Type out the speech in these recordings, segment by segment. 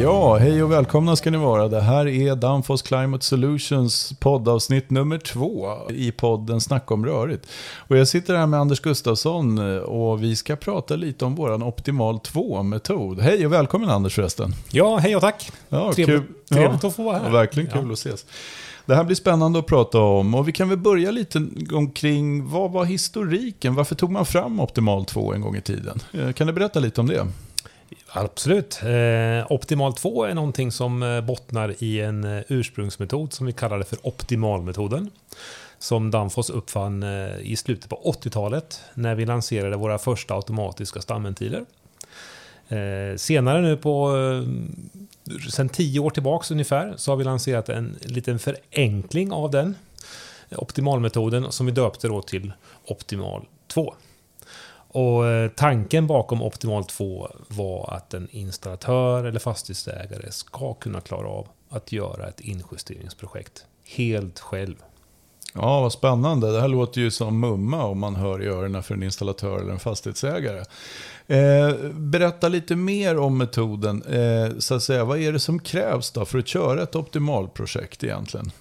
Ja, hej och välkomna ska ni vara. Det här är Danfoss Climate Solutions poddavsnitt nummer två i podden Snacka om rörigt. Och jag sitter här med Anders Gustafsson och vi ska prata lite om våran Optimal 2-metod. Hej och välkommen Anders förresten. Ja, hej och tack. Ja, trevligt kul. trevligt ja, att få vara här. Verkligen kul Ja. att ses. Det här blir spännande att prata om och vi kan väl börja lite omkring vad var historiken? Varför tog man fram Optimal 2 en gång i tiden? Eh, Kan du berätta lite om det? Absolut. Eh, Optimal 2 är någonting som eh, bottnar i en eh, ursprungsmetod som vi kallar för optimalmetoden. Som Danfoss uppfann eh, i slutet på 80-talet när vi lanserade våra första automatiska stamventiler. Eh, senare nu på, sen 10 år tillbaks ungefär, så har vi lanserat en liten förenkling av den optimalmetoden som vi döpte då till Optimal 2. Och eh, tanken bakom Optimal 2 var att en installatör eller fastighetsägare ska kunna klara av att göra ett injusteringsprojekt helt själv. Ja, vad spännande. Det här låter ju som mumma om man hör i öronen för en installatör eller en fastighetsägare. Eh, berätta lite mer om metoden. Eh, så att säga, vad är det som krävs då för att köra ett optimalprojekt egentligen?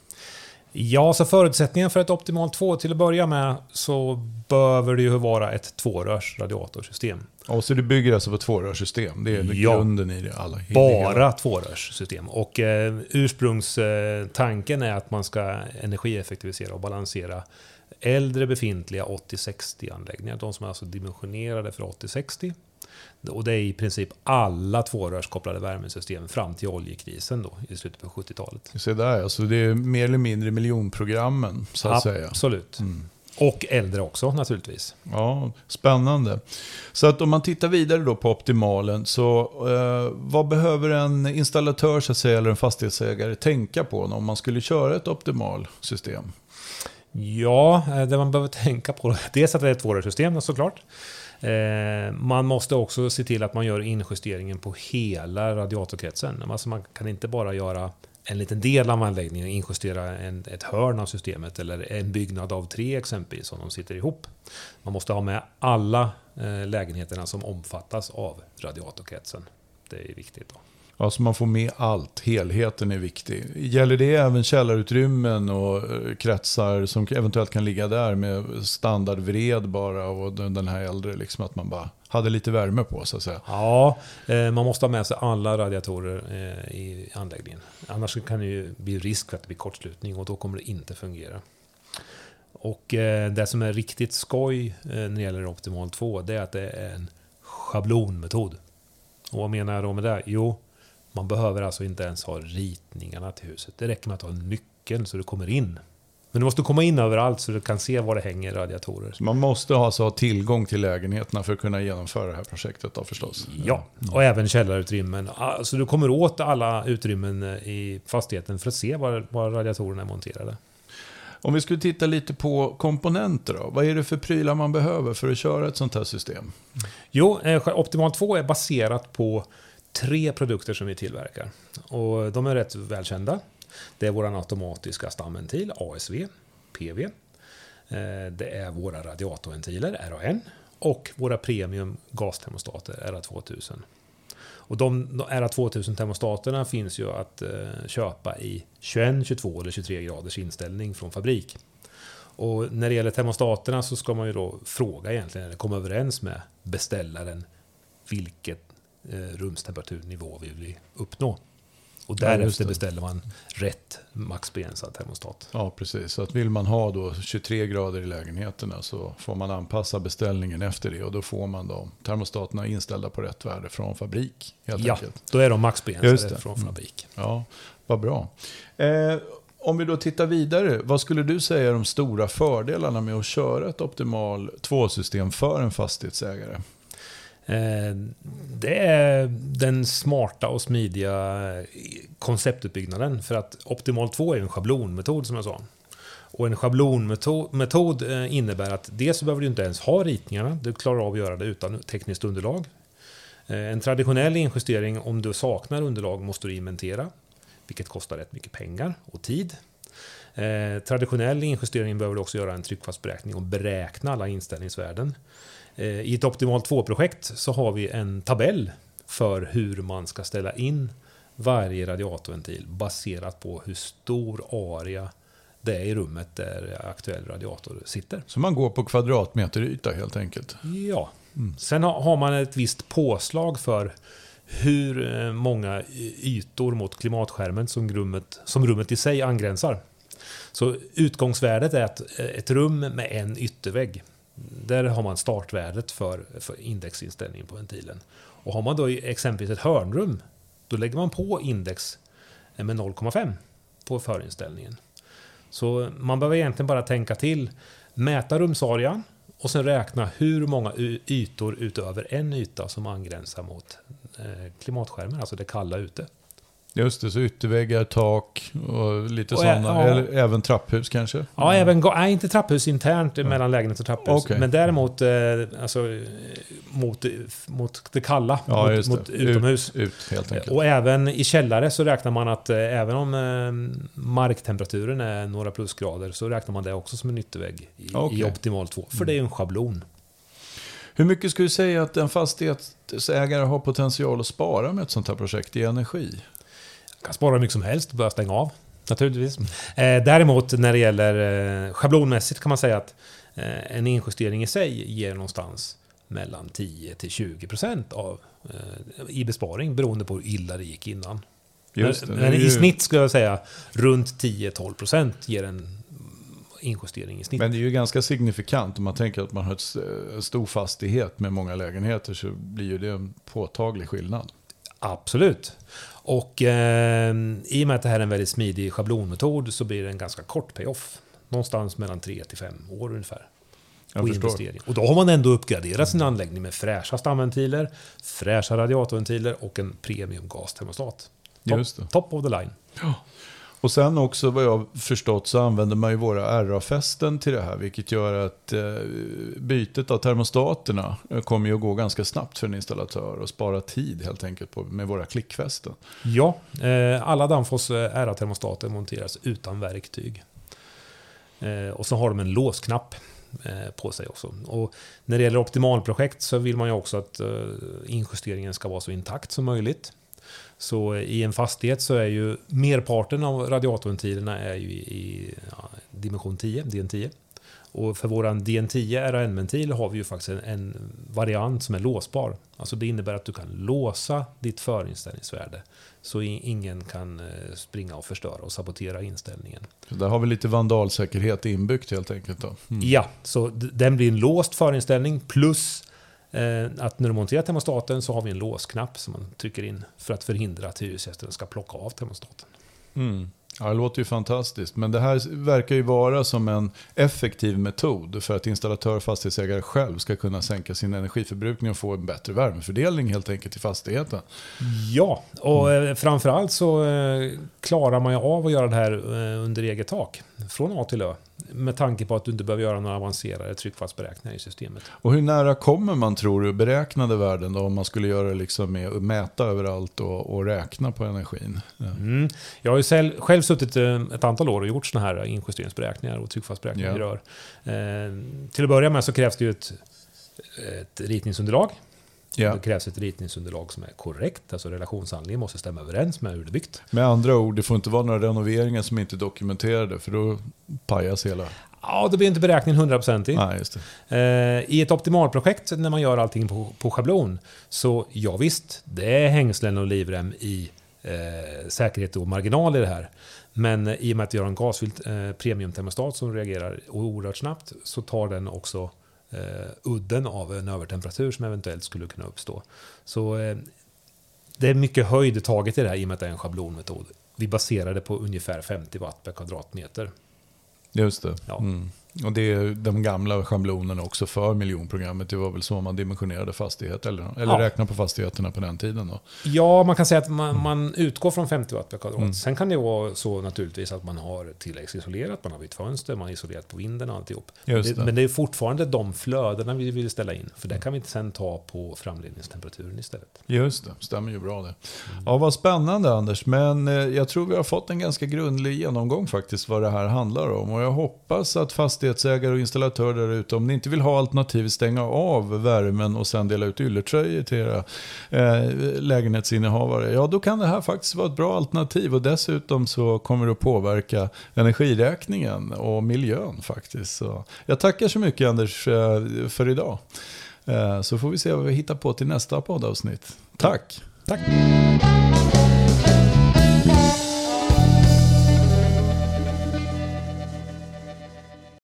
Ja, så förutsättningen för ett Optimal 2 till att börja med så behöver det ju vara ett tvårörs radiatorsystem. Och så du bygger alltså på tvårörssystem. Det är Ja. grunden i det alla. Bara tvårörssystem. Och eh, ursprungstanken är att man ska energieffektivisera och balansera äldre befintliga 80-60 anläggningar. De som är alltså dimensionerade för 80-60. Och det är i princip alla tvårörskopplade värmesystem fram till oljekrisen då, i slutet på 70-talet. Se där, alltså det är mer eller mindre miljonprogrammen så att säga. Absolut. Mm. Och äldre också naturligtvis. Ja, spännande. Så att om man tittar vidare då på optimalen, så eh, vad behöver en installatör så att säga, eller en fastighetsägare tänka på om man skulle köra ett optimalsystem? Ja, eh, det man behöver tänka på, dels att det är ett tvårörssystem såklart. Eh, man måste också se till att man gör injusteringen på hela radiatorkretsen. Alltså man kan inte bara göra en liten del av anläggningen, injustera en, ett hörn av systemet eller en byggnad av tre exempelvis, om de sitter ihop. Man måste ha med alla eh, lägenheterna som omfattas av radiatorkretsen. Det är viktigt. Då. Alltså man får med allt, helheten är viktig. Gäller det även källarutrymmen och eh, kretsar som eventuellt kan ligga där med standardvred bara och den här äldre, liksom att man bara hade lite värme på så att säga. Ja, eh, man måste ha med sig alla radiatorer eh, i anläggningen. Annars kan det ju bli risk för att det blir kortslutning och då kommer det inte fungera. Och det som är riktigt skoj när det gäller Optimal 2, det är att det är en schablonmetod. Och vad menar jag då med det? Jo, man behöver alltså inte ens ha ritningarna till huset. Det räcker med att ha nyckeln så du kommer in. Men du måste komma in överallt så du kan se var det hänger radiatorer. Så man måste alltså, ha tillgång till lägenheterna för att kunna genomföra det här projektet då förstås. Ja, och även källarutrymmen. Så du kommer åt alla utrymmen i fastigheten för att se var, var radiatorerna är monterade. Om vi skulle titta lite på komponenter då. Vad är det för prylar man behöver för att köra ett sånt här system? Jo, eh, Optimal 2 är baserat på tre produkter som vi tillverkar. Och de är rätt välkända. Det är vår automatiska stamventil, ASV, PV. Eh, det är våra radiatorventiler, RAN. Och våra premium gastermostater, RA2000. Och de RA2000-termostaterna finns ju att eh, köpa i 21, 22 eller 23 graders inställning från fabrik. Och när det gäller termostaterna så ska man ju då fråga egentligen, eller komma överens med beställaren vilket rumstemperaturnivå vi vill uppnå. Och Ja, därefter det. beställer man rätt maxbegränsad termostat. Ja, precis. Så att vill man ha då 23 grader i lägenheterna så får man anpassa beställningen efter det. Och då får man de termostaterna inställda på rätt värde från fabrik. Helt Ja, enkelt. då är de maxbegränsade från Mm. fabrik. Ja, vad bra. Eh, om vi då tittar vidare, vad skulle du säga är de stora fördelarna med att köra ett optimal 2-system för en fastighetsägare? Eh, det är den smarta och smidiga eh, konceptuppbyggnaden. För att Optimal 2 är en schablonmetod som jag sa. Och en schablonmetod eh, innebär att dels så behöver du inte ens ha ritningarna. Du klarar av att göra det utan tekniskt underlag. En traditionell injustering, om du saknar underlag, måste du inventera. Vilket kostar rätt mycket pengar och tid. Eh, traditionell injustering behöver du också göra en tryckfastberäkning och beräkna alla inställningsvärden. Eh, I ett Optimal 2-projekt så har vi en tabell för hur man ska ställa in varje radiatorventil baserat på hur stor area det är i rummet där aktuell radiator sitter. Så man går på kvadratmeter yta helt enkelt? Ja. Sen har har man ett visst påslag för hur eh, många ytor mot klimatskärmen som rummet, som rummet i sig angränsar. Så utgångsvärdet är att eh, ett rum med en yttervägg. Där har man startvärdet för, för indexinställningen på ventilen. Och har man då exempelvis ett hörnrum, då lägger man på index eh, med 0,5 på förinställningen. Så man behöver egentligen bara tänka till, mäta rumsarean och sen räkna hur många ytor utöver en yta som angränsar mot eh, klimatskärmen, alltså det kalla ute. Just det, så ytterväggar, tak och lite Och ä- sådana. ja. Eller även trapphus kanske? Ja, även, ga- nej, inte trapphus internt mellan lägenhet och trapphus. Okej. Men däremot eh, alltså, mot, mot det kalla, Ja, mot, det. mot utomhus. Ut, ut helt enkelt. Och även i källare så räknar man att eh, även om eh, marktemperaturen är några plusgrader så räknar man det också som en yttervägg i, Okej. i optimal 2. För det är ju en schablon. Hur mycket skulle du säga att en fastighetsägare har potential att spara med ett sånt här projekt i energi? Kan spara hur mycket som helst och börja stänga av. Naturligtvis. Eh, däremot när det gäller eh, schablonmässigt kan man säga att eh, en injustering i sig ger någonstans mellan 10 till 20 procent av eh, i besparing beroende på hur illa det gick innan. Det, men men ju- i snitt skulle jag säga runt 10-12 procent ger en injustering i snitt. Men det är ju ganska signifikant om man tänker att man har en stor fastighet med många lägenheter så blir ju det en påtaglig skillnad. Absolut. Och eh, i och med att det här är en väldigt smidig schablonmetod så blir det en ganska kort payoff. Någonstans mellan 3 till 5 år ungefär. Jag investering. Och då har man ändå uppgraderat sin anläggning med fräscha stamventiler, fräscha radiatorventiler och en premiumgastermostat. Top, Just det. top of the line. Och sen också vad jag förstått så använder man ju våra RA-fästen till det här. Vilket gör att eh, bytet av termostaterna eh, kommer ju att gå ganska snabbt för en installatör och spara tid helt enkelt på, med våra klickfästen. Ja, eh, alla Danfoss eh, RA-termostater monteras utan verktyg. Eh, och så har de en låsknapp eh, på sig också. Och när det gäller optimalprojekt så vill man ju också att injusteringen ska vara så intakt som möjligt. Så i en fastighet så är ju merparten av radiatorventilerna är ju i, ja, dimension 10, DN10. Och för våran DN10 RAN-ventil har vi ju faktiskt en, en variant som är låsbar. Alltså det innebär att du kan låsa ditt förinställningsvärde. Så ingen kan eh, springa och förstöra och sabotera inställningen. Så där har vi lite vandalsäkerhet inbyggt helt enkelt. Då. Mm. Ja, så den blir en låst förinställning plus att när du monterar termostaten så har vi en låsknapp som man trycker in för att förhindra att hyresgästen ska plocka av termostaten. Mm. Ja, det låter ju fantastiskt. Men det här verkar ju vara som en effektiv metod för att installatör och fastighetsägare själv ska kunna sänka sin energiförbrukning och få en bättre värmefördelning helt enkelt i fastigheten. Ja, och eh, framförallt så eh, klarar man ju av att göra det här eh, under eget tak. Från A till Ö. Med tanke på att du inte behöver göra några avancerade tryckfallsberäkningar i systemet. Och hur nära kommer man tror du beräknade värden då om man skulle göra liksom med att mäta överallt och, och räkna på energin? Ja. Mm. Jag har ju själv, själv suttit eh, ett antal år och gjort sådana här injusteringsberäkningar och tryckfallsberäkningar i Ja. rör. Eh, till att börja med så krävs det ju ett, ett ritningsunderlag. Ja. Det krävs ett ritningsunderlag som är korrekt. Alltså relationshandlingen måste stämma överens med hur det är byggt. Med andra ord, det får inte vara några renoveringar som inte är dokumenterade för då pajas hela... Ja, då blir inte beräkningen hundraprocentig. Nej, just det. Eh, I ett optimalprojekt när man gör allting på, på schablon så ja visst, det är hängslen och livrem i eh, säkerhet och marginal i det här. Men i och med att vi har en gasfylld eh, premiumtermostat som reagerar oerhört snabbt så tar den också eh, udden av en övertemperatur som eventuellt skulle kunna uppstå. Så eh, det är mycket höjd taget i det här i och med att det är en schablonmetod. Vi baserar det på ungefär 50 watt per kvadratmeter. Just det. Ja. Mm. Och det är de gamla schablonerna också för miljonprogrammet. Det var väl så man dimensionerade fastigheter, eller, eller Ja. räknade på fastigheterna på den tiden då. Ja, man kan säga att man, man utgår från 50 watt per kvadrat. Mm. Sen kan det vara så naturligtvis att man har tilläggsisolerat, man har bytt fönster, man har isolerat på vinden och alltihop. Just det. Men det är fortfarande de flödena vi vill ställa in. För det kan vi inte sen ta på framledningstemperaturen istället. Just det, stämmer ju bra det. Ja, vad spännande Anders. Men eh, jag tror vi har fått en ganska grundlig genomgång faktiskt vad det här handlar om. Och jag hoppas att fastighetsägare och installatörer där ute, om ni inte vill ha alternativ, stänga av värmen och sen dela ut ylletröjor till era eh, lägenhetsinnehavare, ja då kan det här faktiskt vara ett bra alternativ och dessutom så kommer det att påverka energiräkningen och miljön faktiskt. Så jag tackar så mycket Anders eh, för idag. Eh, så får vi se vad vi hittar på till nästa poddavsnitt. Tack! Tack!